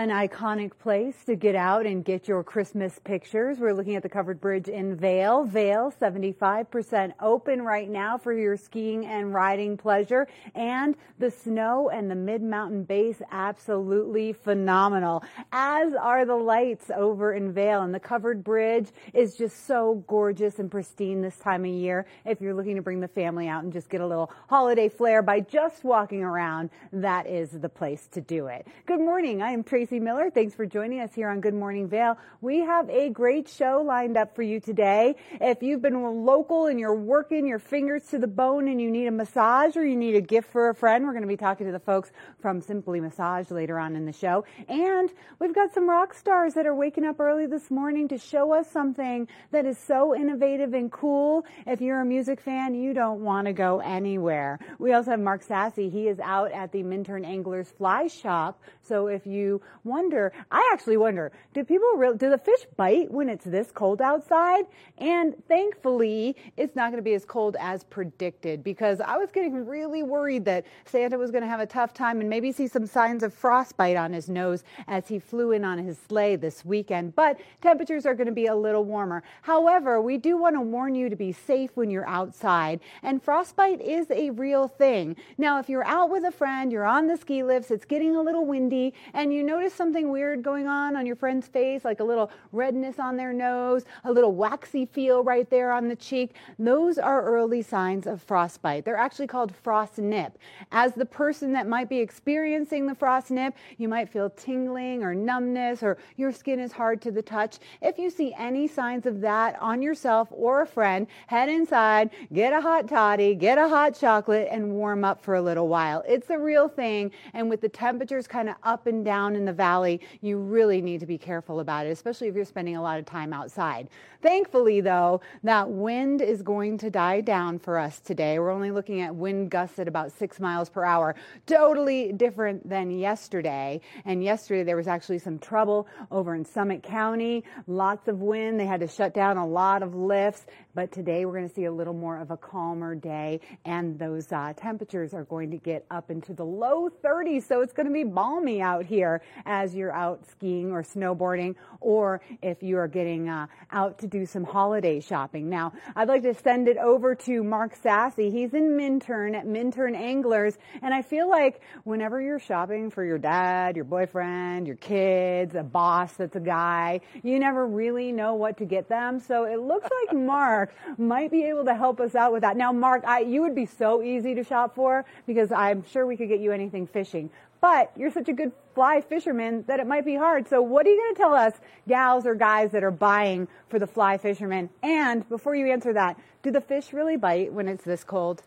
An iconic place to get out and get your Christmas pictures. We're looking at the covered bridge in Vail. Vail, 75% open right now for your skiing and riding pleasure. And the snow and the mid-mountain base, absolutely phenomenal. As are the lights over in Vail. And the covered bridge is just so gorgeous and pristine this time of year. If you're looking to bring the family out and just get a little holiday flair by just walking around, that is the place to do it. Good morning. I am Tracy Miller. Thanks for joining us here on Good Morning Vail. We have a great show lined up for you today. If you've been local and you're working your fingers to the bone and you need a massage or you need a gift for a friend, we're going to be talking to the folks from Simply Massage later on in the show. And we've got some rock stars that are waking up early this morning to show us something that is so innovative and cool. If you're a music fan, you don't want to go anywhere. We also have Mark Sassy. He is out at the Minturn Anglers Fly Shop. So if you wonder, I actually wonder, do people real, do the fish bite when it's this cold outside? And thankfully, it's not going to be as cold as predicted because I was getting really worried that Santa was going to have a tough time and maybe see some signs of frostbite on his nose as he flew in on his sleigh this weekend. But temperatures are going to be a little warmer. However, we do want to warn you to be safe when you're outside. And frostbite is a real thing. Now, if you're out with a friend, you're on the ski lifts, it's getting a little windy, and you notice something weird going on on your friend's face, like a little redness on their nose, a little waxy feel right there on the cheek, those are early signs of frostbite. They're actually called frost nip. As the person that might be experiencing the frost nip, you might feel tingling or numbness or your skin is hard to the touch. If you see any signs of that on yourself or a friend, head inside, get a hot toddy, get a hot chocolate, and warm up for a little while. It's a real thing, and with the temperatures kind of up and down in the valley, you really need to be careful about it, especially if you're spending a lot of time outside. Thankfully, though, that wind is going to die down for us today. We're only looking at wind gusts at about six miles per hour. Totally different than yesterday. And yesterday, there was actually some trouble over in Summit County. Lots of wind. They had to shut down a lot of lifts. But today, we're going to see a little more of a calmer day. And those uh, temperatures are going to get up into the low 30s. So it's going to be balmy out here as you're out skiing or snowboarding, or if you are getting uh, out to do some holiday shopping. Now, I'd like to send it over to Mark Sassy. He's in Minturn at Minturn Anglers, and I feel like whenever you're shopping for your dad, your boyfriend, your kids, a boss that's a guy, you never really know what to get them. So it looks like Mark might be able to help us out with that. Now, Mark, I, you would be so easy to shop for because I'm sure we could get you anything fishing but you're such a good fly fisherman that it might be hard. So what are you going to tell us, gals or guys that are buying for the fly fisherman? And before you answer that, do the fish really bite when it's this cold?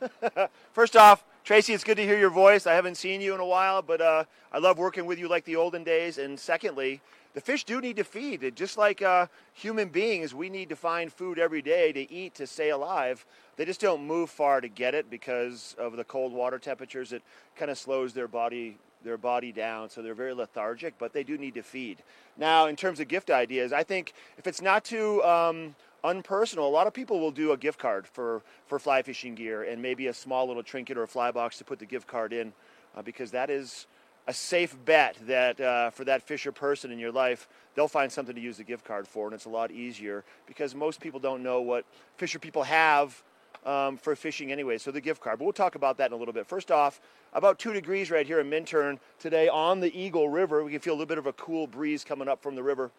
First off, Tracy, it's good to hear your voice. I haven't seen you in a while, but uh, I love working with you like the olden days. And secondly, the fish do need to feed. Just like uh, human beings, we need to find food every day to eat to stay alive. They just don't move far to get it because of the cold water temperatures. It kind of slows their body their body down, so they're very lethargic. But they do need to feed. Now, in terms of gift ideas, I think if it's not too um, unpersonal, a lot of people will do a gift card for for fly fishing gear and maybe a small little trinket or a fly box to put the gift card in, uh, because that is a safe bet that uh, for that fisher person in your life, they'll find something to use the gift card for, and it's a lot easier because most people don't know what fisher people have um, for fishing anyway. So the gift card, but we'll talk about that in a little bit. First off, about two degrees right here in Minturn today on the Eagle River. We can feel a little bit of a cool breeze coming up from the river.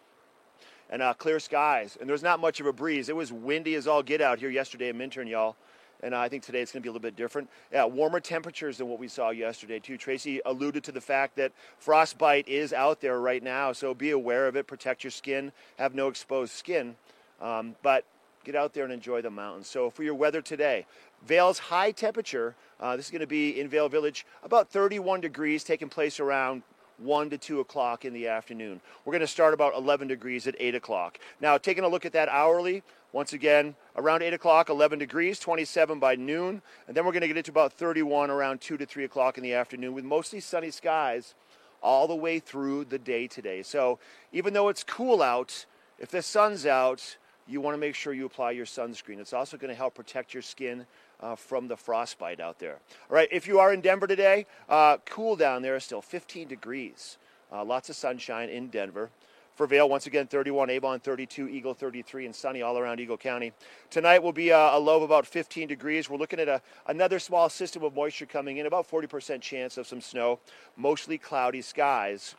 And uh, clear skies, and there's not much of a breeze. It was windy as all get out here yesterday in Minturn, y'all and I think today it's going to be a little bit different. Yeah, warmer temperatures than what we saw yesterday too. Tracy alluded to the fact that frostbite is out there right now, so be aware of it. Protect your skin. Have no exposed skin, um, but get out there and enjoy the mountains. So for your weather today, Vail's high temperature. Uh, this is going to be in Vail Village, about 31 degrees, taking place around 1 to 2 o'clock in the afternoon. We're going to start about 11 degrees at 8 o'clock. Now, taking a look at that hourly, once again, around 8 o'clock, 11 degrees, 27 by noon, and then we're going to get into about 31 around 2 to 3 o'clock in the afternoon with mostly sunny skies all the way through the day today. So even though it's cool out, if the sun's out, you want to make sure you apply your sunscreen. It's also going to help protect your skin uh, from the frostbite out there. All right, if you are in Denver today, uh, cool down there, still 15 degrees. Uh, lots of sunshine in Denver. For Vail, once again, 31, Avon 32, Eagle 33, and sunny all around Eagle County. Tonight will be a, a low of about 15 degrees. We're looking at a, another small system of moisture coming in, about 40% chance of some snow, mostly cloudy skies.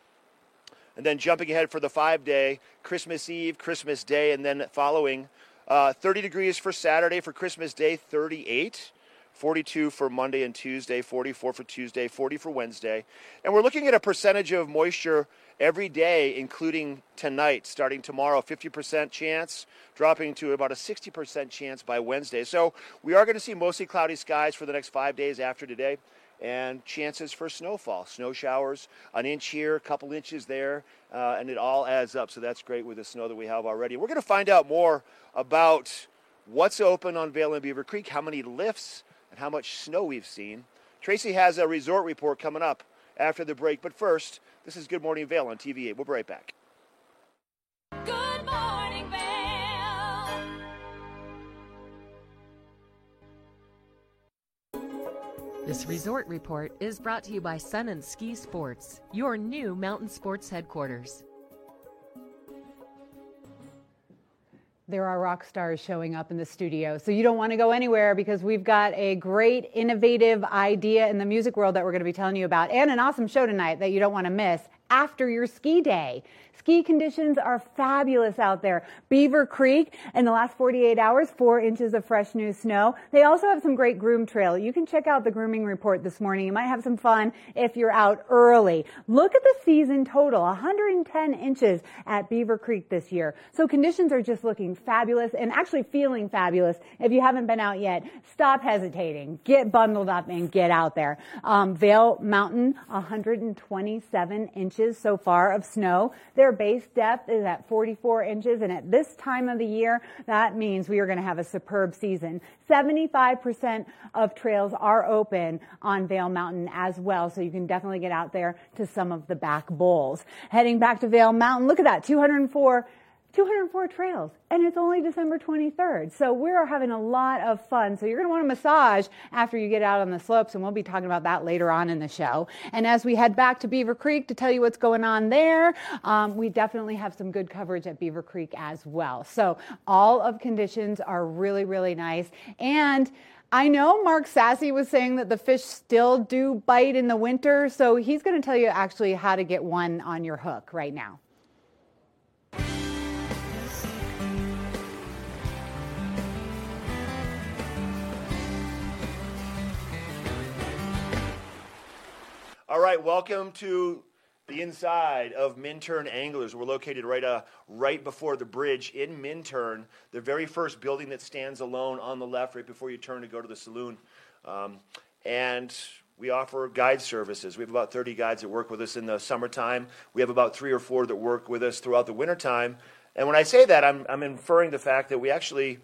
And then jumping ahead for the five day, Christmas Eve, Christmas Day, and then following uh, 30 degrees for Saturday, for Christmas Day, 38. 42 for Monday and Tuesday, 44 for Tuesday, 40 for Wednesday. And we're looking at a percentage of moisture every day, including tonight, starting tomorrow, 50% chance, dropping to about a 60% chance by Wednesday. So we are going to see mostly cloudy skies for the next five days after today. And chances for snowfall, snow showers, an inch here, a couple inches there, uh, and it all adds up. So that's great with the snow that we have already. We're going to find out more about what's open on Vail and Beaver Creek, how many lifts, and how much snow we've seen. Tracy has a resort report coming up after the break. But first, this is Good Morning Vail on TV8. We'll be right back. Good morning, Vail. This resort report is brought to you by Sun and Ski Sports, your new mountain sports headquarters. There are rock stars showing up in the studio. So you don't want to go anywhere because we've got a great innovative idea in the music world that we're going to be telling you about and an awesome show tonight that you don't want to miss after your ski day. Ski conditions are fabulous out there. Beaver Creek in the last 48 hours, four inches of fresh new snow. They also have some great groom trail. You can check out the grooming report this morning. You might have some fun if you're out early. Look at the season total, 110 inches at Beaver Creek this year. So conditions are just looking fabulous and actually feeling fabulous. If you haven't been out yet, stop hesitating. Get bundled up and get out there. Um, Mountain, 127 inches so far of snow. Their base depth is at 44 inches, and at this time of the year, that means we are going to have a superb season. 75% of trails are open on Vail Mountain as well, so you can definitely get out there to some of the back bowls. Heading back to Vail Mountain, look at that, 204 204 trails and it's only December 23rd. So we're having a lot of fun. So you're going to want a massage after you get out on the slopes and we'll be talking about that later on in the show. And as we head back to Beaver Creek to tell you what's going on there, um, we definitely have some good coverage at Beaver Creek as well. So all of conditions are really, really nice. And I know Mark Sassy was saying that the fish still do bite in the winter. So he's going to tell you actually how to get one on your hook right now. All right, welcome to the inside of Minturn Anglers. We're located right, uh, right before the bridge in Minturn, the very first building that stands alone on the left, right before you turn to go to the saloon. Um, and we offer guide services. We have about 30 guides that work with us in the summertime. We have about three or four that work with us throughout the wintertime. And when I say that, I'm, I'm inferring the fact that we actually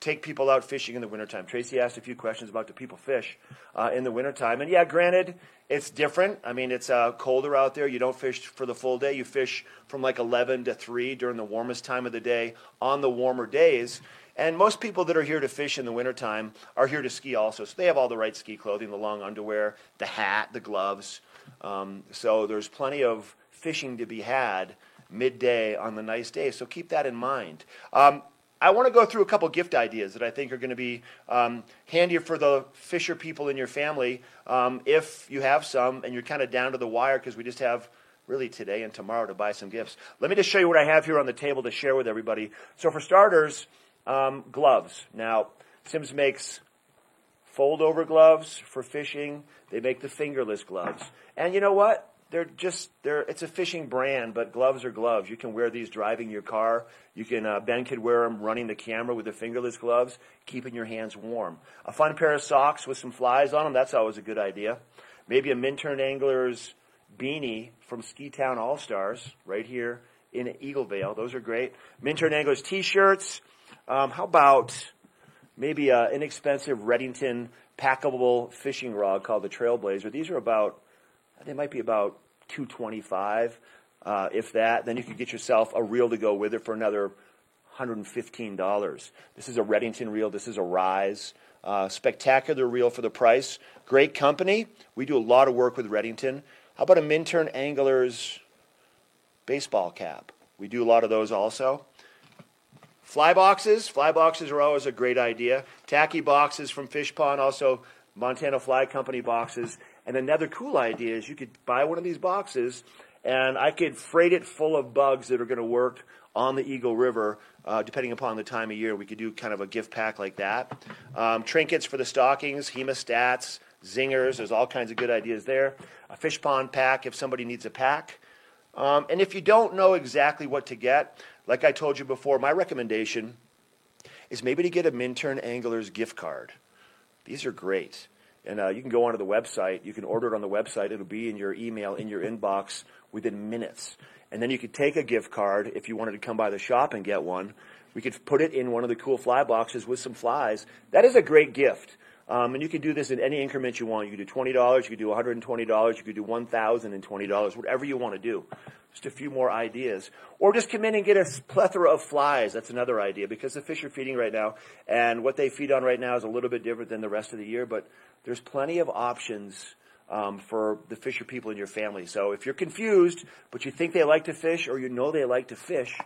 take people out fishing in the wintertime. Tracy asked a few questions about do people fish uh, in the wintertime. And yeah, granted, it's different. I mean, it's uh, colder out there. You don't fish for the full day. You fish from like 11 to 3 during the warmest time of the day on the warmer days. And most people that are here to fish in the wintertime are here to ski also. So they have all the right ski clothing, the long underwear, the hat, the gloves. Um, so there's plenty of fishing to be had midday on the nice day. So keep that in mind. Um, I want to go through a couple gift ideas that I think are going to be um, handy for the fisher people in your family um, if you have some and you're kind of down to the wire because we just have really today and tomorrow to buy some gifts. Let me just show you what I have here on the table to share with everybody. So for starters, um, gloves. Now, Simms makes fold over gloves for fishing. They make the fingerless gloves. And you know what? They're just they're it's a fishing brand, but gloves are gloves. You can wear these driving your car. You can uh, Ben could wear them running the camera with the fingerless gloves, keeping your hands warm. A fun pair of socks with some flies on them. That's always a good idea. Maybe a Minturn Anglers beanie from Ski Town All Stars right here in Eagle-Vail. Those are great. Minturn Anglers t-shirts. Um, how about maybe an inexpensive Redington packable fishing rod called the Trailblazer? These are about, they might be about 225 uh, if that. Then you could get yourself a reel to go with it for another $115. This is a Redington reel. This is a Rise. Uh, spectacular reel for the price. Great company. We do a lot of work with Redington. How about a Minturn Anglers baseball cap? We do a lot of those also. Fly boxes. Fly boxes are always a great idea. Tacky boxes from Fishpond, also Montana Fly Company boxes. And another cool idea is you could buy one of these boxes and I could freight it full of bugs that are going to work on the Eagle River, uh, depending upon the time of year. We could do kind of a gift pack like that. Um, trinkets for the stockings, hemostats, zingers. There's all kinds of good ideas there. A fish pond pack if somebody needs a pack. Um, and if you don't know exactly what to get, like I told you before, my recommendation is maybe to get a Minturn Anglers gift card. These are great. And uh, you can go onto the website. You can order it on the website. It'll be in your email, in your inbox within minutes. And then you could take a gift card if you wanted to come by the shop and get one. We could put it in one of the cool fly boxes with some flies. That is a great gift. Um, and you can do this in any increment you want. You could do twenty dollars, you could do one hundred and twenty dollars, you could do one thousand and twenty dollars, whatever you want to do. Just a few more ideas, or just come in and get a plethora of flies. That's another idea because the fish are feeding right now, and what they feed on right now is a little bit different than the rest of the year. But there's plenty of options um, for the fisher people in your family. So if you're confused, but you think they like to fish, or you know they like to fish,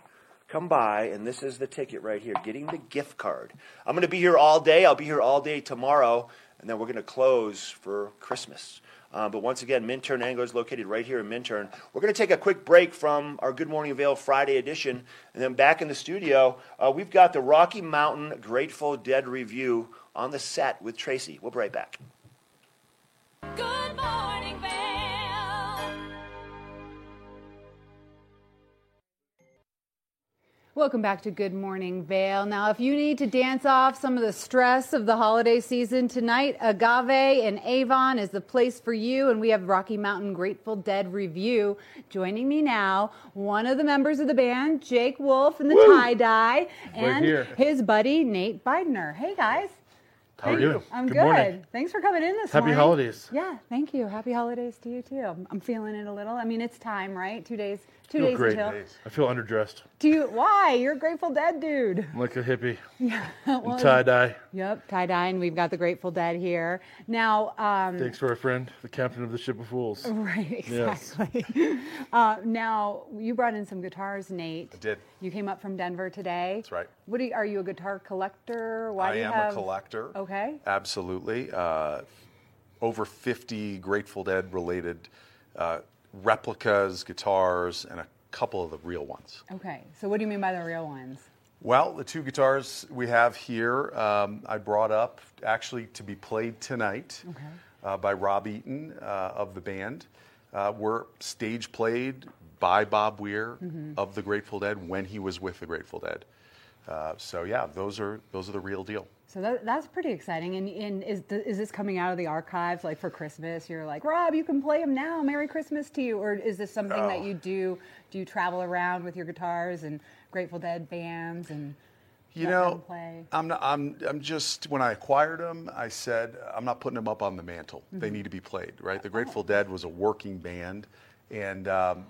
come by, and this is the ticket right here, getting the gift card. I'm going to be here all day. I'll be here all day tomorrow, and then we're going to close for Christmas. Uh, but once again, Minturn Angler is located right here in Minturn. We're going to take a quick break from our Good Morning Vail Friday edition, and then back in the studio, uh, we've got the Rocky Mountain Grateful Dead review on the set with Tracy. We'll be right back. Good morning, Vail. Welcome back to Good Morning Vail. Now, if you need to dance off some of the stress of the holiday season tonight, Agave in Avon is the place for you. And we have Rocky Mountain Grateful Dead review. Joining me now, one of the members of the band, Jake Wolf in the tie dye, and his buddy Nate Beidner. Hey guys. How are you? I'm Good good. morning. Thanks for coming in this Happy morning. holidays. Yeah, thank you. Happy holidays to you too. I'm, I'm feeling it a little. I mean, it's time, right? Two days. Two Feel days great. until. I feel underdressed. Do you? Why? You're a Grateful Dead dude. I'm like a hippie. Yeah. I'm tie dye. Yep, tie dye, and we've got the Grateful Dead here now. Um, Thanks for our friend, the captain of the ship of fools. Right, Yes. exactly. uh, now you brought in some guitars, Nate. I did. You came up from Denver today. That's right. What do you, are you a guitar collector? Why I do you am have... a collector. Okay. Absolutely. Uh, over 50 Grateful Dead related uh, replicas, guitars, and a couple of the real ones. Okay. So what do you mean by the real ones? Well, the two guitars we have here, um, I brought up actually to be played tonight Okay. uh, by Rob Eaton uh, of the band. Uh, were stage played by Bob Weir Mm-hmm. of the Grateful Dead when he was with the Grateful Dead. Uh, so yeah, those are those are the real deal. So that, that's pretty exciting. And, and is, th- is this coming out of the archives like for Christmas? You're like, Rob, you can play them now. Merry Christmas to you. Or is this something that Oh. you do? Do you travel around with your guitars and Grateful Dead bands and You know, play? I'm not, I'm I'm just when I acquired them, I said I'm not putting them up on the mantle. They Mm-hmm. need to be played, right? The Grateful Dead was a working band, and um,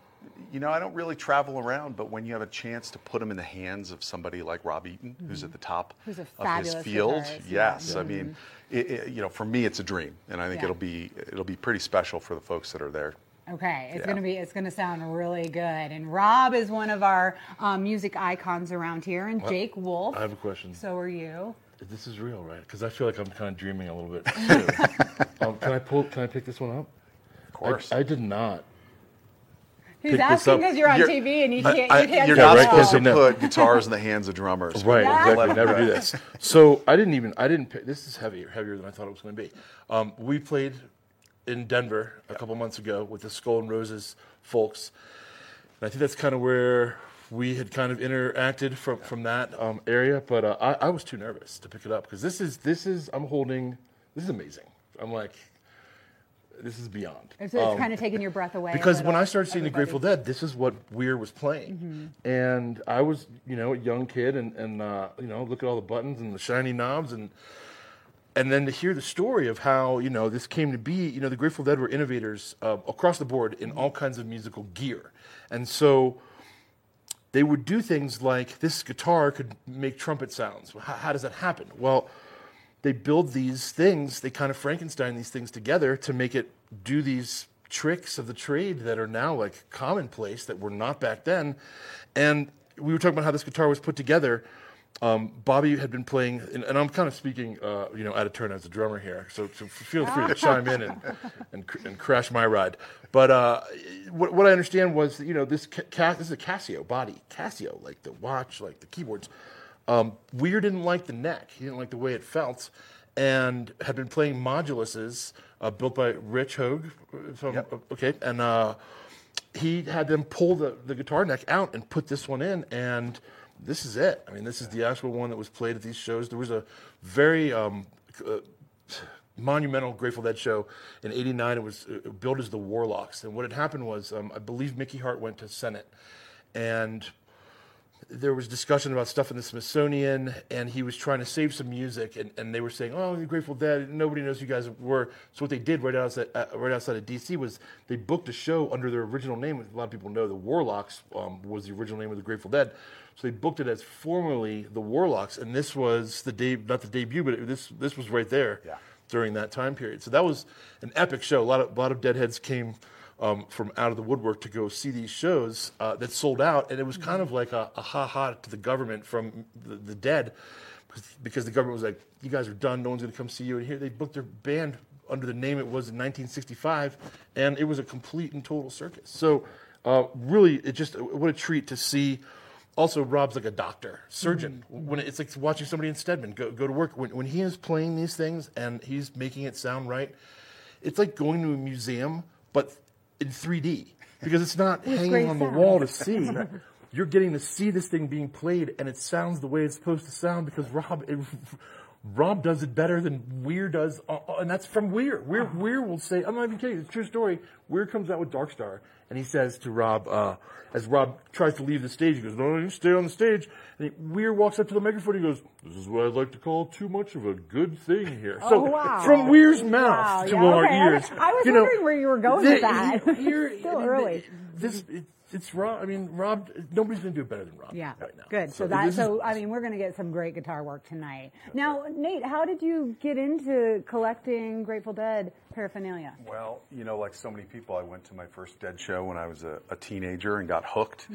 you know I don't really travel around, but when you have a chance to put them in the hands of somebody like Rob Eaton, who's at the top Mm-hmm. Who's a of his fabulous field, guitarist, yeah. yes, I mean, it, it, you know, for me it's a dream, and I think Yeah. it'll be it'll be pretty special for the folks that are there. Okay, it's Yeah. gonna be it's gonna sound really good. And Rob is one of our um, music icons around here, and Jake Wolf. I have a question. So are you? This is real, right? Because I feel like I'm kind of dreaming a little bit. Too. um, can I pull? Can I pick this one up? Of course. I, I did not. He's Pick this asking because you're on You're- TV and you can't. I- you can't you're not supposed to put guitars in the hands of drummers. Right, Yeah. exactly. Never do this. So I didn't even. I didn't. Pick, this is heavier, heavier than I thought it was going to be. Um, we played in Denver a couple months ago with the Skull and Roses folks, and I think that's kind of where we had kind of interacted from from that um, area. But uh, I, I was too nervous to pick it up because this is this is I'm holding. This is amazing. I'm like. This is beyond. It's, it's kind of taking your breath away. Um, Because when I started seeing the. Grateful Dead, this is what Weir was playing, and I was, you know, a young kid, and and uh, you know, look at all the buttons and the shiny knobs, and and then to hear the story of how you know this came to be. You know, the Grateful Dead were innovators uh, across the board in all kinds of musical gear, and so they would do things like this guitar could make trumpet sounds. How, how does that happen? Well, they build these things, they kind of Frankenstein these things together to make it do these tricks of the trade that are now like commonplace that were not back then. And we were talking about how this guitar was put together. Um, Bobby had been playing, and, and I'm kind of speaking, uh, you know, out of turn as a drummer here, so, so feel free to chime in and, and, and crash my ride. But uh, what, what I understand was, you know, this ca- this is a Casio body, Casio, like the watch, like the keyboards. Um, Weir didn't like the neck; he didn't like the way it felt, and had been playing moduluses uh, built by Rich Hogue. If I'm- Okay, and uh, he had them pull the, the guitar neck out and put this one in, and this is it. I mean, this is the actual one that was played at these shows. There was a very um, uh, monumental Grateful Dead show in '89. It was uh, billed as the Warlocks, and what had happened was, um, I believe Mickey Hart went to Senate, and there was discussion about stuff in the Smithsonian, and he was trying to save some music, and, and they were saying, "Oh, the Grateful Dead, nobody knows who you guys were." So what they did right outside, uh, right outside of D.C. was they booked a show under their original name. A lot of people know the Warlocks um, was the original name of the Grateful Dead, so they booked it as formerly the Warlocks, and this was the de- not the debut, but it, this this was right there Yeah. during that time period. So that was an epic show. A lot of a lot of Deadheads came um, from out of the woodwork to go see these shows uh, that sold out, and it was kind of like a, a ha ha to the government from the, the Dead, because- the government was like, "You guys are done. No one's going to come see you." And here they booked their band under the name it was in 1965, and it was a complete and total circus. So uh, really, it just what a treat to see. Also, Rob's like a doctor, surgeon. When it's like watching somebody in Stedman go, go to work. When, when he is playing these things and he's making it sound right, it's like going to a museum, but in 3D because it's not hanging great on the sound. wall to see. You're getting to see this thing being played, and it sounds the way it's supposed to sound because Rob. It, Rob does it better than Weir does, uh, uh, and that's from Weir. Weir, Uh-huh. Weir will say, "I'm not even kidding. It's a true story." Weir comes out with Dark Star, and he says to Rob, uh, as Rob tries to leave the stage, he goes, "No, you stay on the stage." And he, Weir walks up to the microphone. He goes, "This is what I'd like to call too much of a good thing here." So Oh, wow. from Weir's mouth Wow, to yeah, our okay, ears. I was you know, wondering where you were going with that. here- Still early. This it, it's Rob. I mean, Rob. Nobody's going to do it better than Rob. Yeah, right now. good. So, that this so I mean, we're going to get some great guitar work tonight. Now, Nate, how did you get into collecting Grateful Dead paraphernalia? Well, you know, like so many people, I went to my first Dead show when I was a, a teenager and got hooked.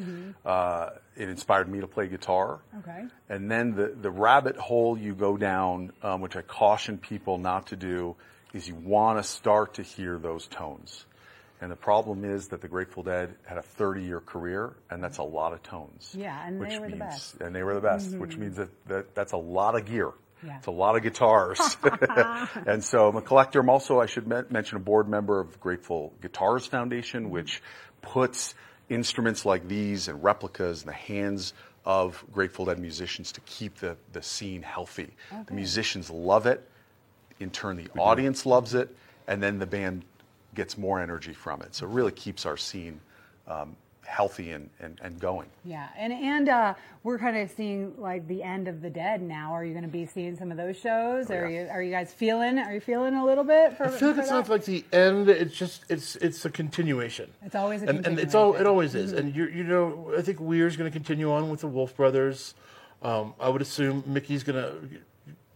Uh, it inspired me to play guitar. Okay. And then the, the rabbit hole you go down, um, which I caution people not to do, is you want to start to hear those tones. And the problem is that the Grateful Dead had a 30 year career, and that's a lot of tones. Yeah, and which they were the best. Mm-hmm. And they were the best, which means that, that that's a lot of gear. Yeah. It's a lot of guitars. and so I'm a collector. I'm also, I should men- mention, a board member of the Grateful Guitars Foundation, which puts instruments like these and replicas in the hands of Grateful Dead musicians to keep the, the scene healthy. The musicians love it. In turn, the audience loves it. And then the band gets more energy from it. So it really keeps our scene um, healthy and, and, and going. Yeah, and and uh, we're kind of seeing like the end of the Dead now. Are you going to be seeing some of those shows? Are you are you guys feeling? Are you feeling a little bit? For, I feel like it's that? not like the end. It's just it's it's a continuation. It's always a and, and it's all it always is. And you you know I think Weir's going to continue on with the Wolf Brothers. Um, I would assume Mickey's going to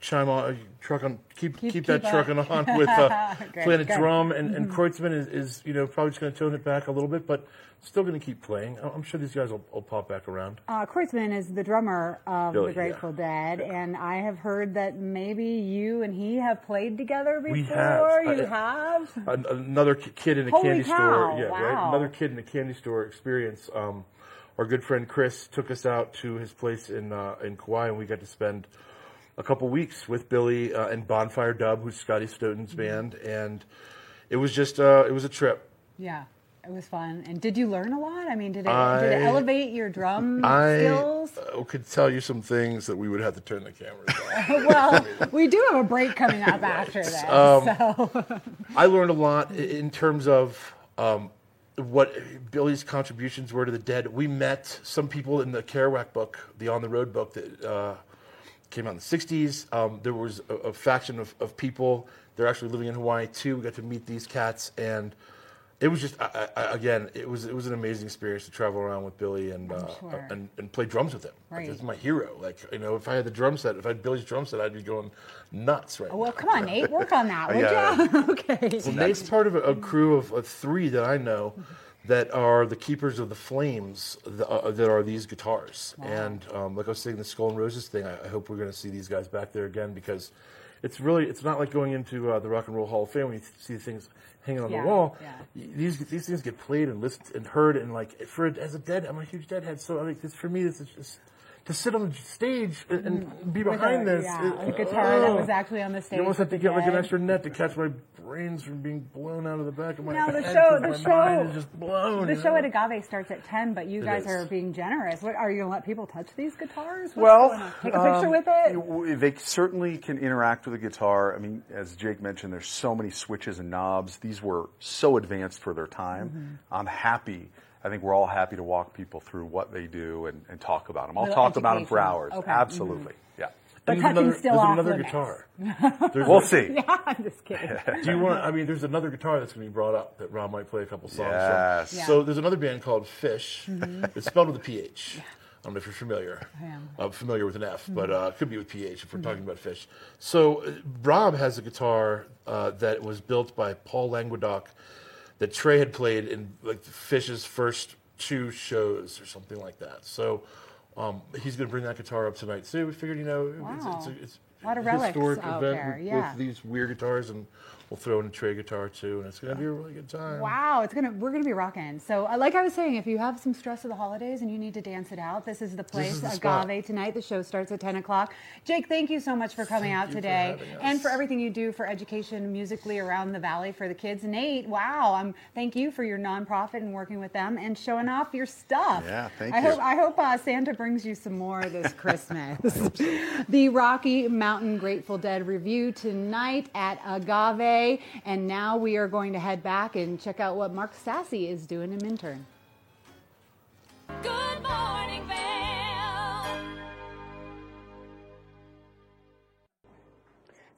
chime on truck on keep keep, Keep- that trucking on with uh, playing a good. drum. And, and Kreutzmann is, is you know probably just going to tone it back a little bit, but still going to keep playing. I'm sure these guys will, will pop back around. Uh, Kreutzmann is the drummer of Oh, the Grateful Dead, and I have heard that maybe you and he have played together before. We have. You I- have. An- another kid in a Holy candy cow, store. Yeah, right. wow. Another kid in a candy store experience. Um, our good friend Chris took us out to his place in uh, in Kauai, and we got to spend a couple weeks with Billy uh, and Bonfire Dub, who's Scotty Stoughton's Mm-hmm. band, and it was just uh, it was a trip. Yeah. It was fun. And did you learn a lot? I mean, did it, did it elevate your drum I skills? uh, could tell you some things that we would have to turn the cameras on. well, we do have a break coming up after this. Um, so I learned a lot in terms of um, what Billy's contributions were to the dead. We met some people in the Kerouac book, the On the Road book that uh, came out in the 60s. Um, there was a, a faction of, of people. They're actually living in Hawaii too. We got to meet these cats, and it was just I, I, again, it was it was an amazing experience to travel around with Billy and uh, sure. and, and play drums with him. Like, he's my hero. Like you know, if I had the drum set, if I had Billy's drum set, I'd be going nuts right now. well, come on, Nate, work on that, would Yeah. you? okay. Well, Nate's part of a, a crew of, of three that I know that are the keepers of the flames that, uh, that are these guitars. And um, like I was saying, the Skull and Roses thing, I, I hope we're going to see these guys back there again because it's really, it's not like going into uh, the Rock and Roll Hall of Fame when you see things hanging on Yeah, the wall. yeah. These these things get played and listened and heard and like for as a dead, I'm a huge Deadhead, so I think this for me this is just to sit on the stage and, and be behind a, this. yeah, it- a guitar that oh. was actually on the stage. You almost have to get like an extra net to catch my brains from being blown out of the back of my head. No, the show- the my mind show- is just blown. The show know? at Agave starts at 10, but you It guys is. are being generous. What, are you going to let people touch these guitars? What's Well, take a picture um, with it? They certainly can interact with the guitar. I mean, as Jake mentioned, there's so many switches and knobs. These were so advanced for their time. Mm-hmm. I'm happy. I think we're all happy to walk people through what they do and, and talk about them. I'll Little talk about them for hours. Okay. Absolutely. Yeah. But There's touching's another, still there's off another limits. guitar. There's We'll a- see. yeah, I'm just kidding. Do you want? I mean, there's another guitar that's going to be brought up that Rob might play a couple songs Yes. from. Yeah. So there's another band called Phish. It's spelled with a PH. I don't know if you're familiar. I am. I'm familiar with an F, but uh, it could be with PH if we're talking about Phish. So uh, Rob has a guitar uh, that was built by Paul Languedoc that Trey had played in like Phish's first two shows or something like that. So um, he's going to bring that guitar up tonight too. We figured, you know, it's, Wow. it's, a, it's A lot of a relics historic out event there, with, yeah. with these weird guitars, and we'll throw in a Trey guitar too, and it's going to be a really good time. Wow, it's gonna we're gonna be rocking. So, uh, like I was saying, if you have some stress of the holidays and you need to dance it out, this is the place. is the Agave spot. tonight. The show starts at ten o'clock. Jake, thank you so much for coming Thank out you for today having us. and for everything you do for education musically around the valley for the kids. Nate, wow, um, thank you for your nonprofit and working with them and showing off your stuff. Yeah, thank I you. Hope, I hope uh, Santa brings you some more this Christmas. the Rocky Mountain Grateful Dead review tonight at Agave. And now we are going to head back and check out what Mark Sassy is doing in Minturn. Good morning, Vail.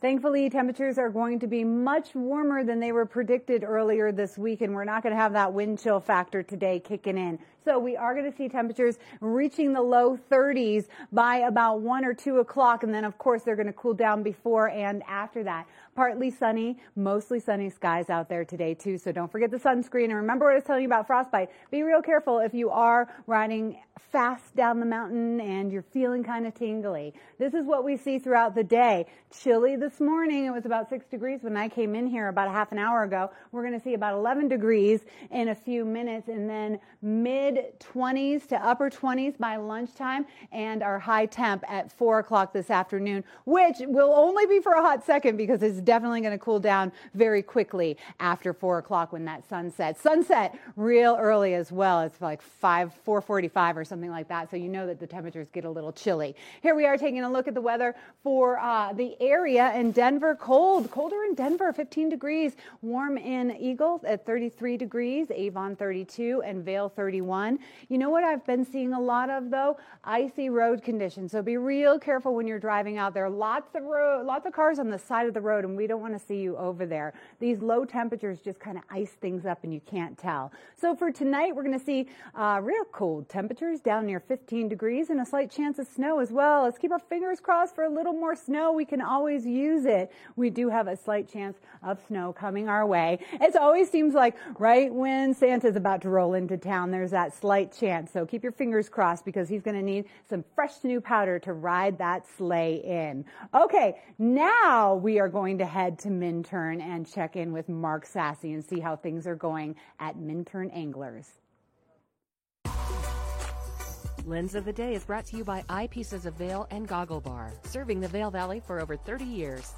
Thankfully, temperatures are going to be much warmer than they were predicted earlier this week, and we're not going to have that wind chill factor today kicking in. So we are going to see temperatures reaching the low 30s by about 1 or 2 o'clock, and then, of course, they're going to cool down before and after that. Partly sunny, mostly sunny skies out there today, too, so don't forget the sunscreen. And remember what I was telling you about frostbite. Be real careful if you are riding fast down the mountain and you're feeling kind of tingly. This is what we see throughout the day. Chilly this morning. It was about six degrees when I came in here about a half an hour ago. We're going to see about 11 degrees in a few minutes and then mid 20s to upper 20s by lunchtime and our high temp at four o'clock this afternoon, which will only be for a hot second because it's definitely going to cool down very quickly after four o'clock when that sun sets. Sunset real early as well. It's like five, 445 or something like that. So you know that the temperatures get a little chilly. Here we are taking a look at the weather for uh, the area in Denver. Cold, colder in Denver, 15 degrees. Warm in Eagle at 33 degrees, Avon 32, and Vail 31. You know what I've been seeing a lot of though? Icy road conditions. So be real careful when you're driving out there. Lots of road, lots of cars on the side of the road, and we don't want to see you over there. These low temperatures just kind of ice things up, and you can't tell. So for tonight, we're going to see uh, real cold temperatures down near 15 degrees and a slight chance of snow as well. Let's keep our fingers crossed for a little more snow. We can always use it. We do have a slight chance of snow coming our way. It always seems like right when Santa's about to roll into town, there's that slight chance. So keep your fingers crossed because he's going to need some fresh new powder to ride that sleigh in. Okay, now we are going to head to Minturn and check in with Mark Sassy and see how things are going at Minturn Anglers. Lens of the Day is brought to you by Eyepieces of Vail and Goggle Bar, serving the Vail Valley for over 30 years.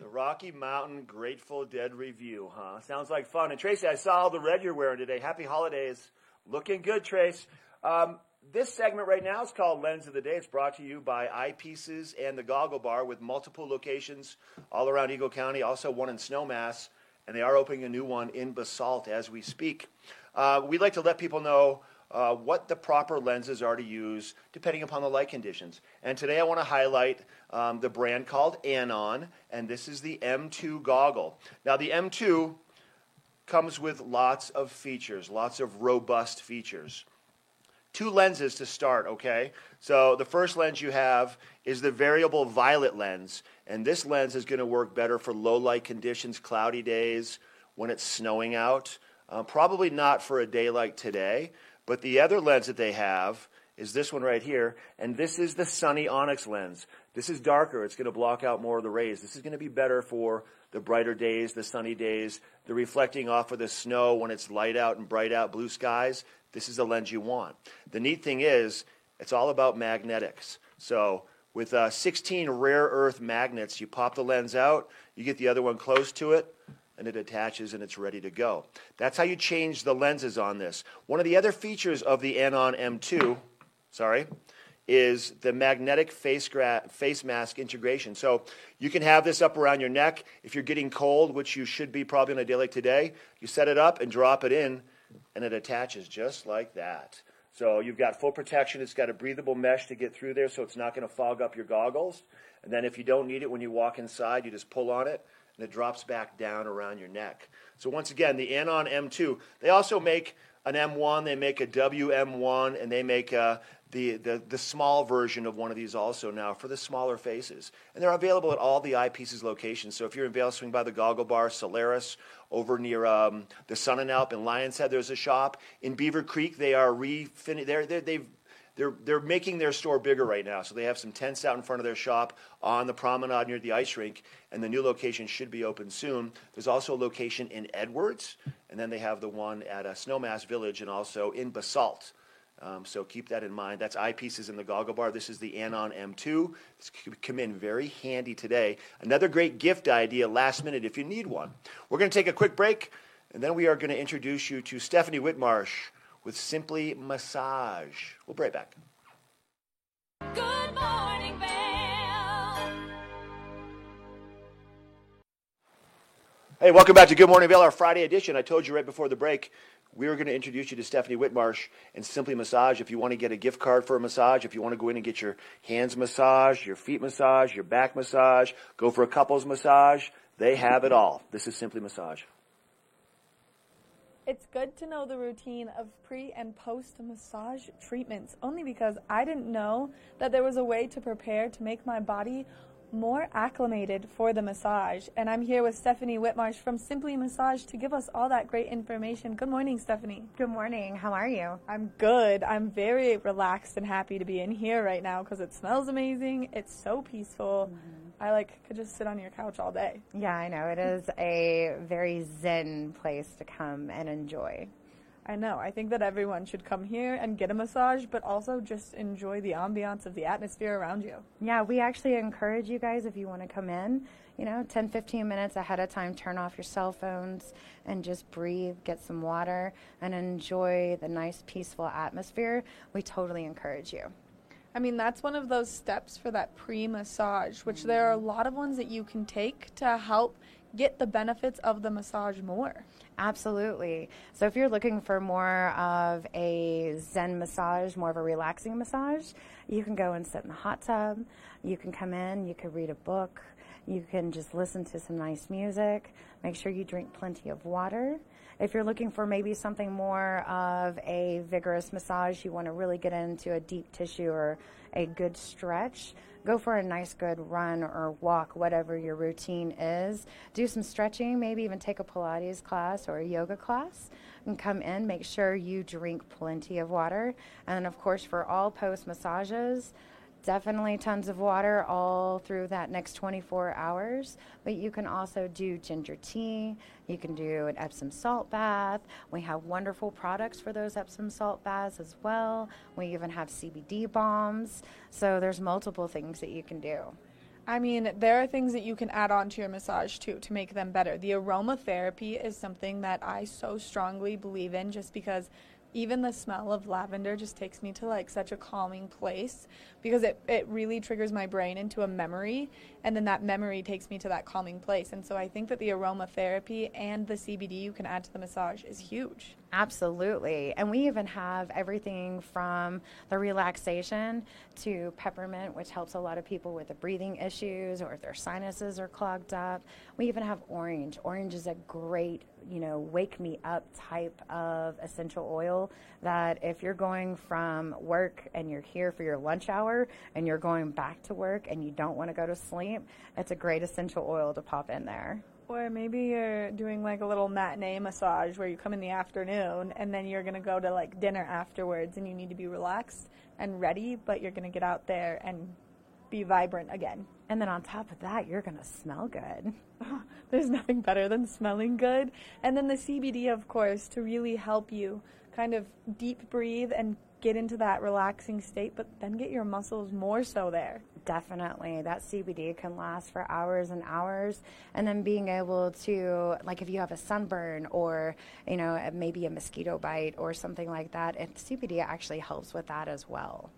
The Rocky Mountain Grateful Dead review, huh? Sounds like fun. And Tracy, I saw all the red you're wearing today. Happy holidays. Looking good, Trace. Um, this segment right now is called Lens of the Day. It's brought to you by Eyepieces and the Goggle Bar with multiple locations all around Eagle County, also one in Snowmass, and they are opening a new one in Basalt as we speak. Uh, we'd like to let people know uh, what the proper lenses are to use depending upon the light conditions. And today I want to highlight um, the brand called Anon, and this is the M2 goggle. Now, the M2 comes with lots of features, lots of robust features. Two lenses to start, okay? So the first lens you have is the variable violet lens, and this lens is going to work better for low light conditions, cloudy days, when it's snowing out. Uh, probably not for a day like today, but the other lens that they have is this one right here, and this is the sunny onyx lens. This is darker. It's going to block out more of the rays. This is going to be better for the brighter days, the sunny days, the reflecting off of the snow when it's light out and bright out, blue skies. This is the lens you want. The neat thing is, it's all about magnetics. So with uh, 16 rare earth magnets, you pop the lens out, you get the other one close to it, and it attaches and it's ready to go. That's how you change the lenses on this. One of the other features of the Anon M2, sorry, is the magnetic face, face mask integration. So you can have this up around your neck. If you're getting cold, which you should be probably on a day like today, you set it up and drop it in, and it attaches just like that. So you've got full protection. It's got a breathable mesh to get through there so it's not going to fog up your goggles. And then if you don't need it when you walk inside, you just pull on it and it drops back down around your neck. So once again, the Anon M2, they also make an M1, they make a WM1, and they make uh, the, the, the small version of one of these also now for the smaller faces. And they're available at all the Eyepieces locations. So if you're in Vail, swing by the Goggle Bar, Solaris, over near um, the Sun and Alp in Lions Head, there's a shop. In Beaver Creek, they are refin- they're, they're, they've they're, they're making their store bigger right now. So they have some tents out in front of their shop on the promenade near the ice rink, and the new location should be open soon. There's also a location in Edwards, and then they have the one at uh, Snowmass Village and also in Basalt. Um, so keep that in mind. That's eyepieces in the goggle bar. This is the Anon M2. This could come in very handy today. Another great gift idea last minute if you need one. We're going to take a quick break, and then we are going to introduce you to Stephanie Whitmarsh with Simply Massage. We'll be right back. Good morning, Hey, welcome back to Good Morning Vail, our Friday edition. I told you right before the break we were going to introduce you to Stephanie Whitmarsh and Simply Massage. If you want to get a gift card for a massage, if you want to go in and get your hands massage, your feet massage, your back massage, go for a couples massage, they have it all. This is Simply Massage. It's good to know the routine of pre and post massage treatments only because I didn't know that there was a way to prepare to make my body more acclimated for the massage. And I'm here with Stephanie Whitmarsh from Simply Massage to give us all that great information. Good morning, Stephanie. Good morning. How are you? I'm good. I'm very relaxed and happy to be in here right now because it smells amazing. It's so peaceful. Mm-hmm. I like could just sit on your couch all day. Yeah, I know. It is a very zen place to come and enjoy. I know. I think that everyone should come here and get a massage, but also just enjoy the ambiance of the atmosphere around you. Yeah, we actually encourage you guys if you want to come in, you know, 10, 15 minutes ahead of time, turn off your cell phones and just breathe, get some water, and enjoy the nice, peaceful atmosphere. We totally encourage you. I mean, that's one of those steps for that pre massage, which there are a lot of ones that you can take to help get the benefits of the massage more. Absolutely. So if you're looking for more of a Zen massage, more of a relaxing massage, you can go and sit in the hot tub. You can come in, you can read a book, you can just listen to some nice music. Make sure you drink plenty of water. If you're looking for maybe something more of a vigorous massage, you want to really get into a deep tissue or a good stretch, go for a nice good run or walk, whatever your routine is. Do some stretching, maybe even take a Pilates class or a yoga class and come in. Make sure you drink plenty of water. And of course, for all post massages, definitely tons of water all through that next 24 hours. But you can also do ginger tea. You can do an Epsom salt bath. We have wonderful products for those Epsom salt baths as well. We even have CBD bombs. So there's multiple things that you can do. I mean, there are things that you can add on to your massage too to make them better. The aromatherapy is something that I so strongly believe in just because even the smell of lavender just takes me to like such a calming place because it, it really triggers my brain into a memory and then that memory takes me to that calming place. And so I think that the aromatherapy and the CBD you can add to the massage is huge. Absolutely. And we even have everything from the relaxation to peppermint, which helps a lot of people with the breathing issues or if their sinuses are clogged up. We even have orange. Orange is a great, you know, wake me up type of essential oil that if you're going from work and you're here for your lunch hour and you're going back to work and you don't want to go to sleep, it's a great essential oil to pop in there. Or maybe you're doing like a little matinee massage where you come in the afternoon and then you're going to go to like dinner afterwards and you need to be relaxed and ready, but you're going to get out there and be vibrant again. And then on top of that, you're going to smell good. There's nothing better than smelling good. And then the CBD, of course, to really help you kind of deep breathe and get into that relaxing state, but then get your muscles more so there. Definitely. That CBD can last for hours and hours. And then being able to, like if you have a sunburn or, you know, maybe a mosquito bite or something like that, and CBD actually helps with that as well.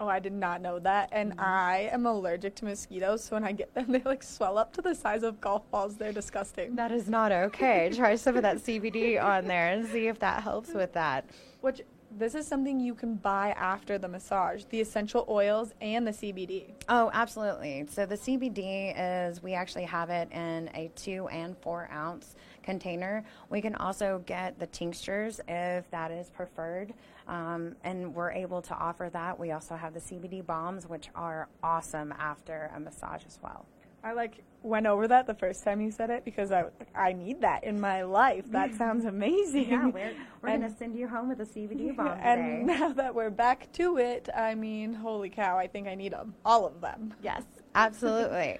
Oh, I did not know that. And mm-hmm. I am allergic to mosquitoes, so when I get them, they like swell up to the size of golf balls. They're disgusting. That is not okay. Try some of that CBD on there and see if that helps with that. Which this is something you can buy after the massage the essential oils and the CBD. Oh, absolutely. So the CBD is, we actually have it in a two and four ounce container. We can also get the tinctures if that is preferred. Um, and we're able to offer that. We also have the CBD bombs, which are awesome after a massage as well. I like went over that the first time you said it because I I need that in my life. That sounds amazing. Yeah, we're, we're And- going to send you home with a CBD bomb today. And now that we're back to it, I mean, holy cow, I think I need them. All of them. yes, absolutely.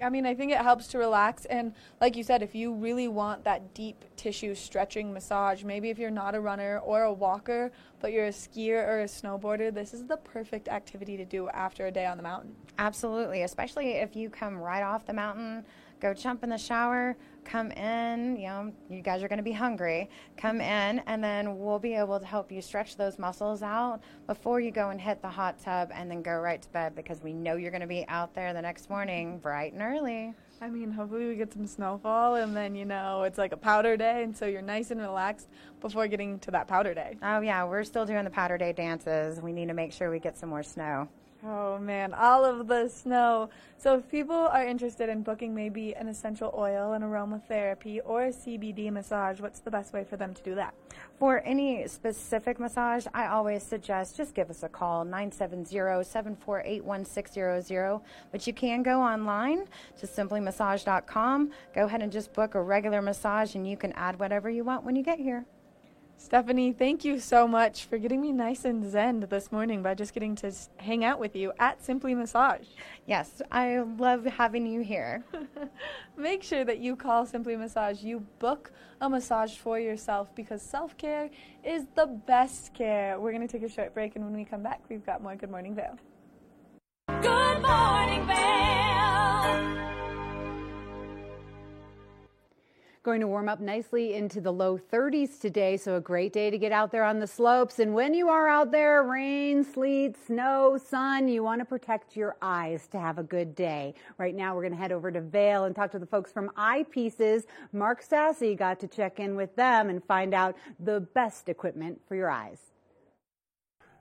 I mean, I think it helps to relax. And like you said, if you really want that deep tissue stretching massage, maybe if you're not a runner or a walker, but you're a skier or a snowboarder, this is the perfect activity to do after a day on the mountain. Absolutely, especially if you come right off the mountain, go jump in the shower, come in, you know, you guys are going to be hungry. Come in, and then we'll be able to help you stretch those muscles out before you go and hit the hot tub and then go right to bed because we know you're going to be out there the next morning bright and early. I mean, hopefully we get some snowfall and then, you know, it's like a powder day. And so you're nice and relaxed before getting to that powder day. Oh, yeah, we're still doing the powder day dances. We need to make sure we get some more snow. Oh man, all of the snow. So if people are interested in booking maybe an essential oil, an aromatherapy, or a CBD massage, what's the best way for them to do that? For any specific massage, I always suggest just give us a call, 970-748-1600. But you can go online to simplymassage.com. Go ahead and just book a regular massage and you can add whatever you want when you get here. Stephanie, thank you so much for getting me nice and zen this morning by just getting to hang out with you at Simply Massage. Yes, I love having you here. Make sure that you call Simply Massage. You book a massage for yourself because self care is the best care. We're going to take a short break, and when we come back, we've got more Good Morning Vail. Good morning, Vail. Going to warm up nicely into the low 30s today, so a great day to get out there on the slopes. And when you are out there, rain, sleet, snow, sun, you want to protect your eyes to have a good day. Right now, we're going to head over to Vail and talk to the folks from Eyepieces. Mark Sassy got to check in with them and find out the best equipment for your eyes.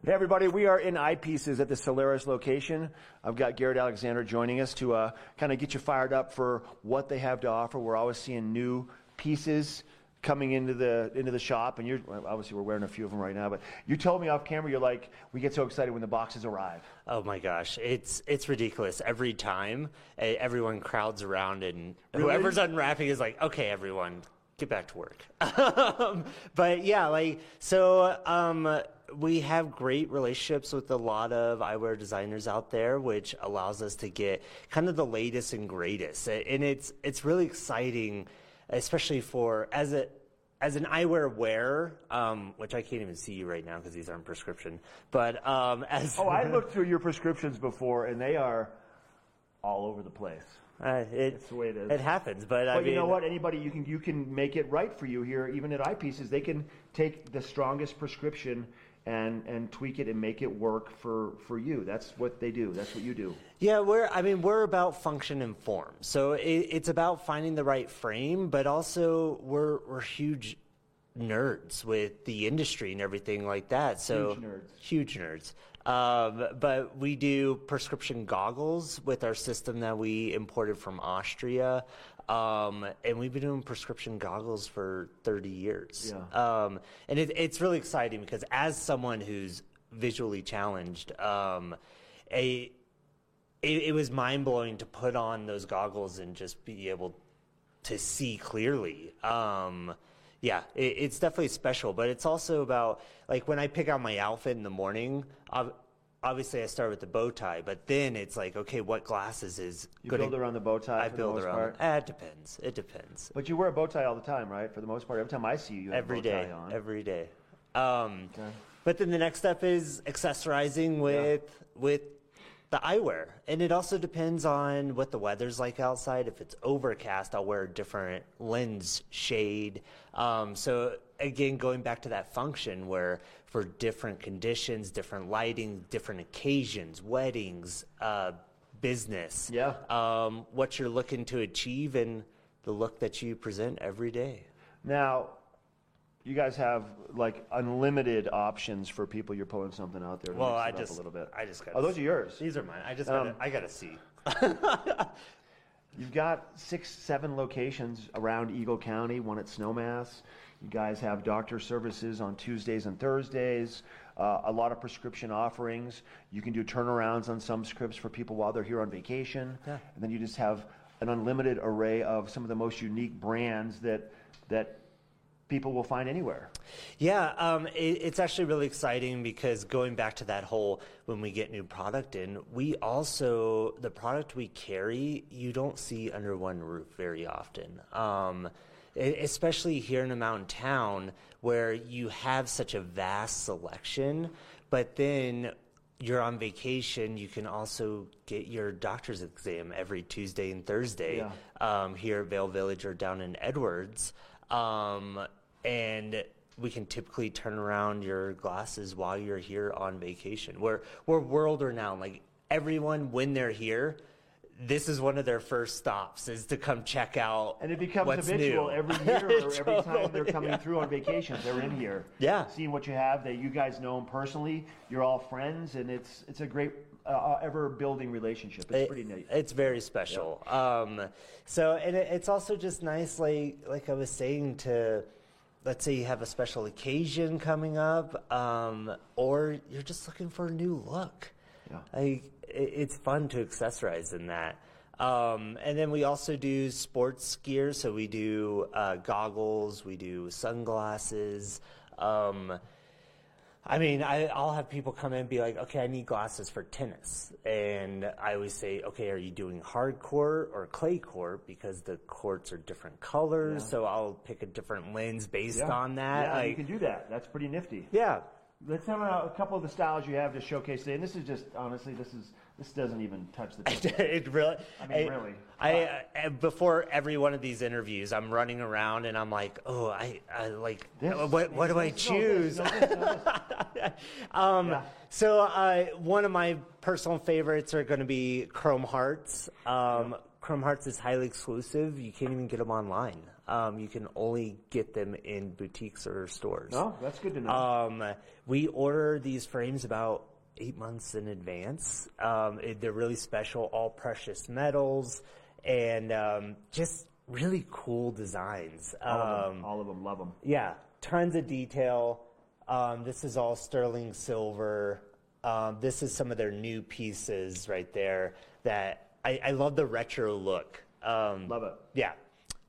Hey everybody, we are in Eyepieces at the Solaris location. I've got Garrett Alexander joining us to uh, kind of get you fired up for what they have to offer. We're always seeing new pieces coming into the into the shop, and you're obviously we're wearing a few of them right now. But you told me off camera, you're like, we get so excited when the boxes arrive. Oh my gosh, it's it's ridiculous every time. Everyone crowds around, and whoever's unwrapping is like, "Okay, everyone, get back to work." um, but yeah, like so, um, we have great relationships with a lot of eyewear designers out there, which allows us to get kind of the latest and greatest, and it's it's really exciting, especially for as a as an eyewear wearer, um, which I can't even see you right now because these aren't prescription, but um, as Oh, I looked through your prescriptions before, and they are all over the place. Uh, it, That's the way it is. It happens, but I mean, you know what? Anybody you can you can make it right for you here. Even at Eyepieces, they can take the strongest prescription and and tweak it and make it work for for you. That's what they do. That's what you do. Yeah, we're. I mean, we're about function and form. So it, it's about finding the right frame, but also we're we're huge nerds with the industry and everything like that. So Huge nerds. Huge nerds. Um, but we do prescription goggles with our system that we imported from Austria. Um, and we've been doing prescription goggles for 30 years. Yeah. Um, and it, it's really exciting because as someone who's visually challenged, um, a it, it was mind blowing to put on those goggles and just be able to see clearly. Um, yeah, it, it's definitely special, but it's also about like when I pick out my outfit in the morning. ob- Obviously, I start with the bow tie, but then it's like, okay, what glasses is You gonna- build around the bow tie I build around. Eh, it depends. It depends. But you wear a bow tie all the time, right? For the most part, every time I see you, you have every a bow day, tie on. every day. Um, But then the next step is accessorizing with with the eyewear, and it also depends on what the weather's like outside. If it's overcast, I'll wear a different lens shade. Um, so again, going back to that function where for different conditions, different lighting, different occasions, weddings, uh, business, Yeah. um, what you're looking to achieve, and the look that you present every day. Now, you guys have like unlimited options for people. You're pulling something out there. To Well, mix I it up just a little bit. I just got. Oh, those are yours. These are mine. I just Um, gotta, I gotta see. You've got six, seven locations around Eagle County, one at Snowmass. You guys have doctor services on Tuesdays and Thursdays, uh, a lot of prescription offerings. You can do turnarounds on some scripts for people while they're here on vacation. Yeah. And then you just have an unlimited array of some of the most unique brands that, that people will find anywhere. Yeah, um, it, it's actually really exciting because going back to that whole when we get new product in, we also the product we carry you don't see under one roof very often. Um, especially here in a mountain town where you have such a vast selection, but then you're on vacation, you can also get your doctor's exam every Tuesday and Thursday um, here at Vail Village or down in Edwards. Um, and we can typically turn around your glasses while you're here on vacation. We're, we're world renowned. Like everyone, when they're here, this is one of their first stops is to come check out And it becomes what's habitual new. every year or every time they're coming yeah. through on vacations. They're in here, Yeah. seeing what you have. That you guys know them personally. You're all friends, and it's it's a great uh, ever building relationship. It's It- pretty neat. It's very special. Um, so, and it, it's also just nice, like like I was saying, to let's say you have a special occasion coming up, um, or you're just looking for a new look. Yeah. Like it's fun to accessorize in that. Um, and then we also do sports gear. So we do uh, goggles, we do sunglasses. Um, I mean, I, I'll have people come in and be like, okay, I need glasses for tennis. And I always say, okay, are you doing hard court or clay court? Because the courts are different colors. So I'll pick a different lens based Yeah. on that. Yeah, you can do that. That's pretty nifty. yeah. Let's have a, a couple of the styles you have to showcase today. And this is just honestly, this is this doesn't even touch the. it really. I mean, really. I, I before every one of these interviews, I'm running around and I'm like, oh, I, I like, This- what, what do I no, choose? this, no, this, no, um, Yeah. So uh, one of my personal favorites are going to be Chrome Hearts. Um, Chrome Hearts is highly exclusive. You can't even get them online. Um, you can only get them in boutiques or stores. No, that's good to know. Um, we order these frames about eight months in advance. Um, it- they're really special, all precious metals, and um, just really cool designs. all, of Um, them, all of them love them. yeah, tons of detail. Um, this is all sterling silver. Um, this is some of their new pieces right there that I, I love the retro look. Um, Love it. yeah.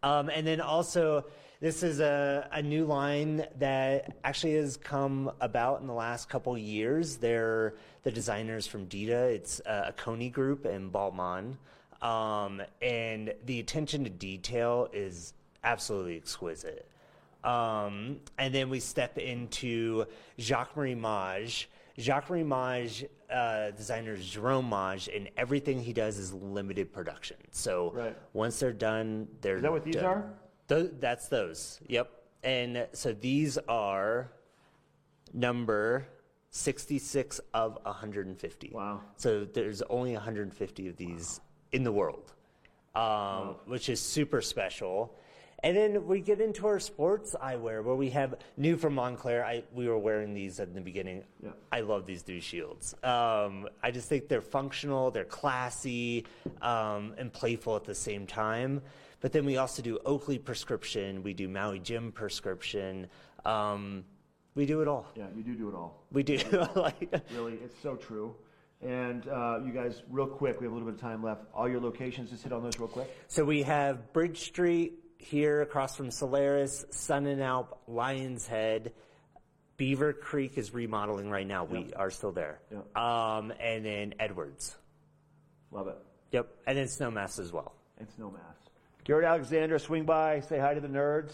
Um, and then also, this is a, a new line that actually has come about in the last couple years. They're the designers from Dita. It's uh, Akoni group in Balmain. Um, and the attention to detail is absolutely exquisite. Um, and then we step into Jacques Marie Mage. Jacques Marie Mage, uh, designer Jerome Mage, and everything he does is limited production. So Right. once they're done, they're Is that what these done. are? Tho- that's those. Yep. And so these are number 66 of 150. Wow. So there's only 150 of these in the world, um, which is super special. And then we get into our sports eyewear where we have new from Moncler. I, we were wearing these at the beginning. Yeah. I love these new shields. Um, I just think they're functional, they're classy, um, and playful at the same time. But then we also do Oakley prescription, we do Maui Jim prescription. Um, we do it all. Yeah, you do do it all. We do. like, Really, it's so true. And uh, you guys, real quick, we have a little bit of time left. All your locations, just hit on those real quick. So we have Bridge Street here across from Solaris, Sonnenalp, Lion's Head. Beaver Creek is remodeling right now. We are still there. Yep. Um, and then Edwards. Love it. Yep. And then Snowmass as well. And Snowmass. Garrett Alexander, swing by, say hi to the nerds.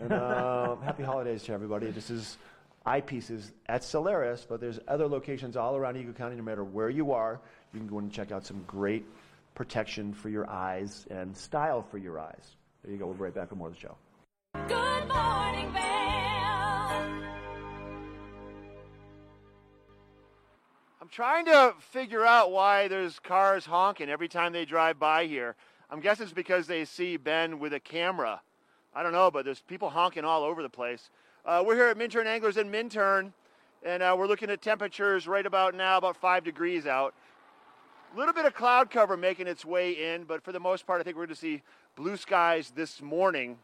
And uh, happy holidays to everybody. This is Eyepieces at Solaris, but there's other locations all around Eagle County. No matter where you are, you can go in and check out some great protection for your eyes and style for your eyes. There you go. We'll be right back with more of the show. Good morning, Vail. I'm trying to figure out why there's cars honking every time they drive by here. I'm guessing it's because they see Ben with a camera. I don't know, but there's people honking all over the place. Uh, we're here at Minturn Anglers in Minturn, and uh, we're looking at temperatures right about now, about five degrees out. A little bit of cloud cover making its way in, but for the most part, I think we're going to see blue skies this morning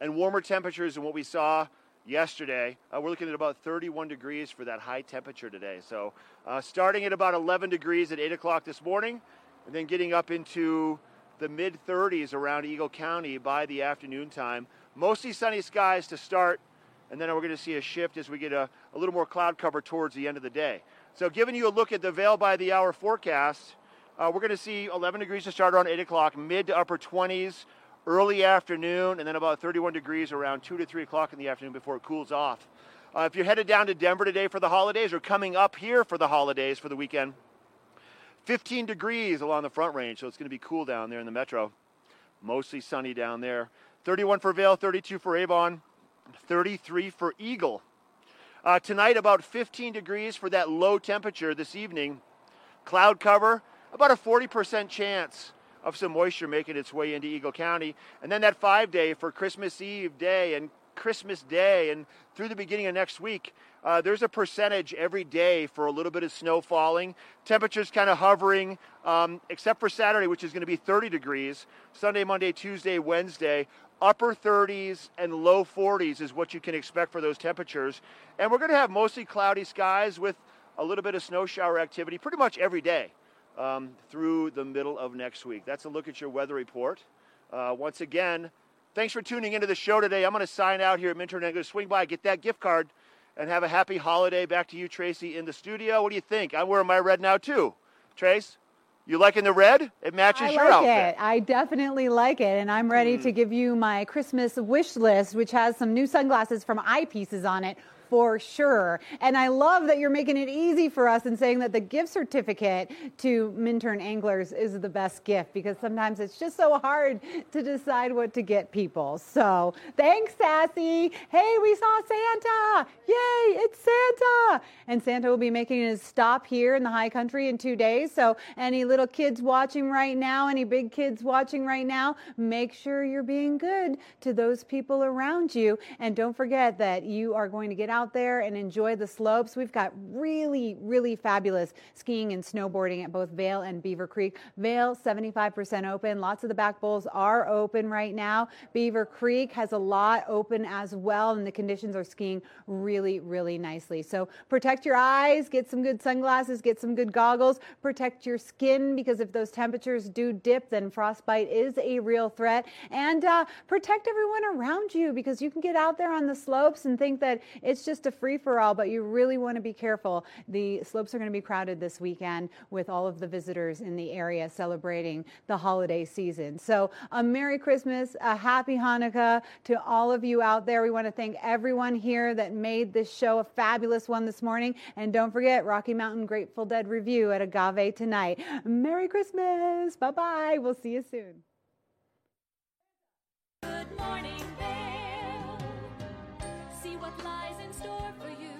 and warmer temperatures than what we saw yesterday. Uh, we're looking at about 31 degrees for that high temperature today. So uh, starting at about 11 degrees at 8 o'clock this morning, and then getting up into the mid 30s around Eagle County by the afternoon time. Mostly sunny skies to start, and then we're going to see a shift as we get a, a little more cloud cover towards the end of the day. So giving you a look at the Vail by the Hour forecast, uh, we're going to see 11 degrees to start around 8 o'clock, mid to upper 20s early afternoon, and then about 31 degrees around 2 to 3 o'clock in the afternoon before it cools off. Uh, if you're headed down to Denver today for the holidays or coming up here for the holidays for the weekend, 15 degrees along the front range, so it's going to be cool down there in the metro. Mostly sunny down there. 31 for Vail, 32 for Avon, 33 for Eagle. Uh, tonight, about 15 degrees for that low temperature this evening. Cloud cover, about a 40% chance of some moisture making its way into Eagle County. And then that five day for Christmas Eve day and Christmas Day and through the beginning of next week, uh, there's a percentage every day for a little bit of snow falling. Temperatures kind of hovering, um, except for Saturday, which is going to be 30 degrees. Sunday, Monday, Tuesday, Wednesday, upper 30s and low 40s is what you can expect for those temperatures. And we're going to have mostly cloudy skies with a little bit of snow shower activity pretty much every day um, through the middle of next week. That's a look at your weather report. Uh, once again, thanks for tuning into the show today. I'm going to sign out here at Minturn. I'm going to swing by, get that gift card, and have a happy holiday. Back to you, Tracy, in the studio. What do you think? I'm wearing my red now, too. Trace, you liking the red? It matches I your like outfit. it. I definitely like it. And I'm ready hmm. to give you my Christmas wish list, which has some new sunglasses from Eyepieces on it for sure. And I love that you're making it easy for us and saying that the gift certificate to Minturn Anglers is the best gift because sometimes it's just so hard to decide what to get people. So thanks, Sassy. Hey, we saw Santa. Yay, it's Santa. And Santa will be making his stop here in the high country in two days. So any little kids watching right now, any big kids watching right now, make sure you're being good to those people around you. And don't forget that you are going to get out there and enjoy the slopes. We've got really, really fabulous skiing and snowboarding at both Vail and Beaver Creek. Vail, 75% open. Lots of the back bowls are open right now. Beaver Creek has a lot open as well, and the conditions are skiing really, really nicely. So protect your eyes, get some good sunglasses, get some good goggles, protect your skin because if those temperatures do dip, then frostbite is a real threat. And uh, protect everyone around you because you can get out there on the slopes and think that it's just a free for all, but you really want to be careful. The slopes are going to be crowded this weekend with all of the visitors in the area celebrating the holiday season. So, a Merry Christmas, a Happy Hanukkah to all of you out there. We want to thank everyone here that made this show a fabulous one this morning. And don't forget Rocky Mountain Grateful Dead review at Agave tonight. Merry Christmas. Bye bye. We'll see you soon. Good morning. See what store for you.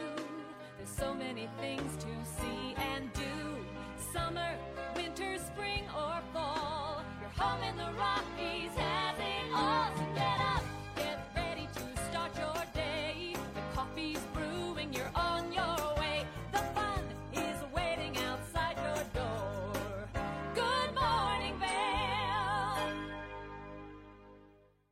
There's so many things to see and do. Summer, winter, spring, or fall. Your home in the Rockies has it all.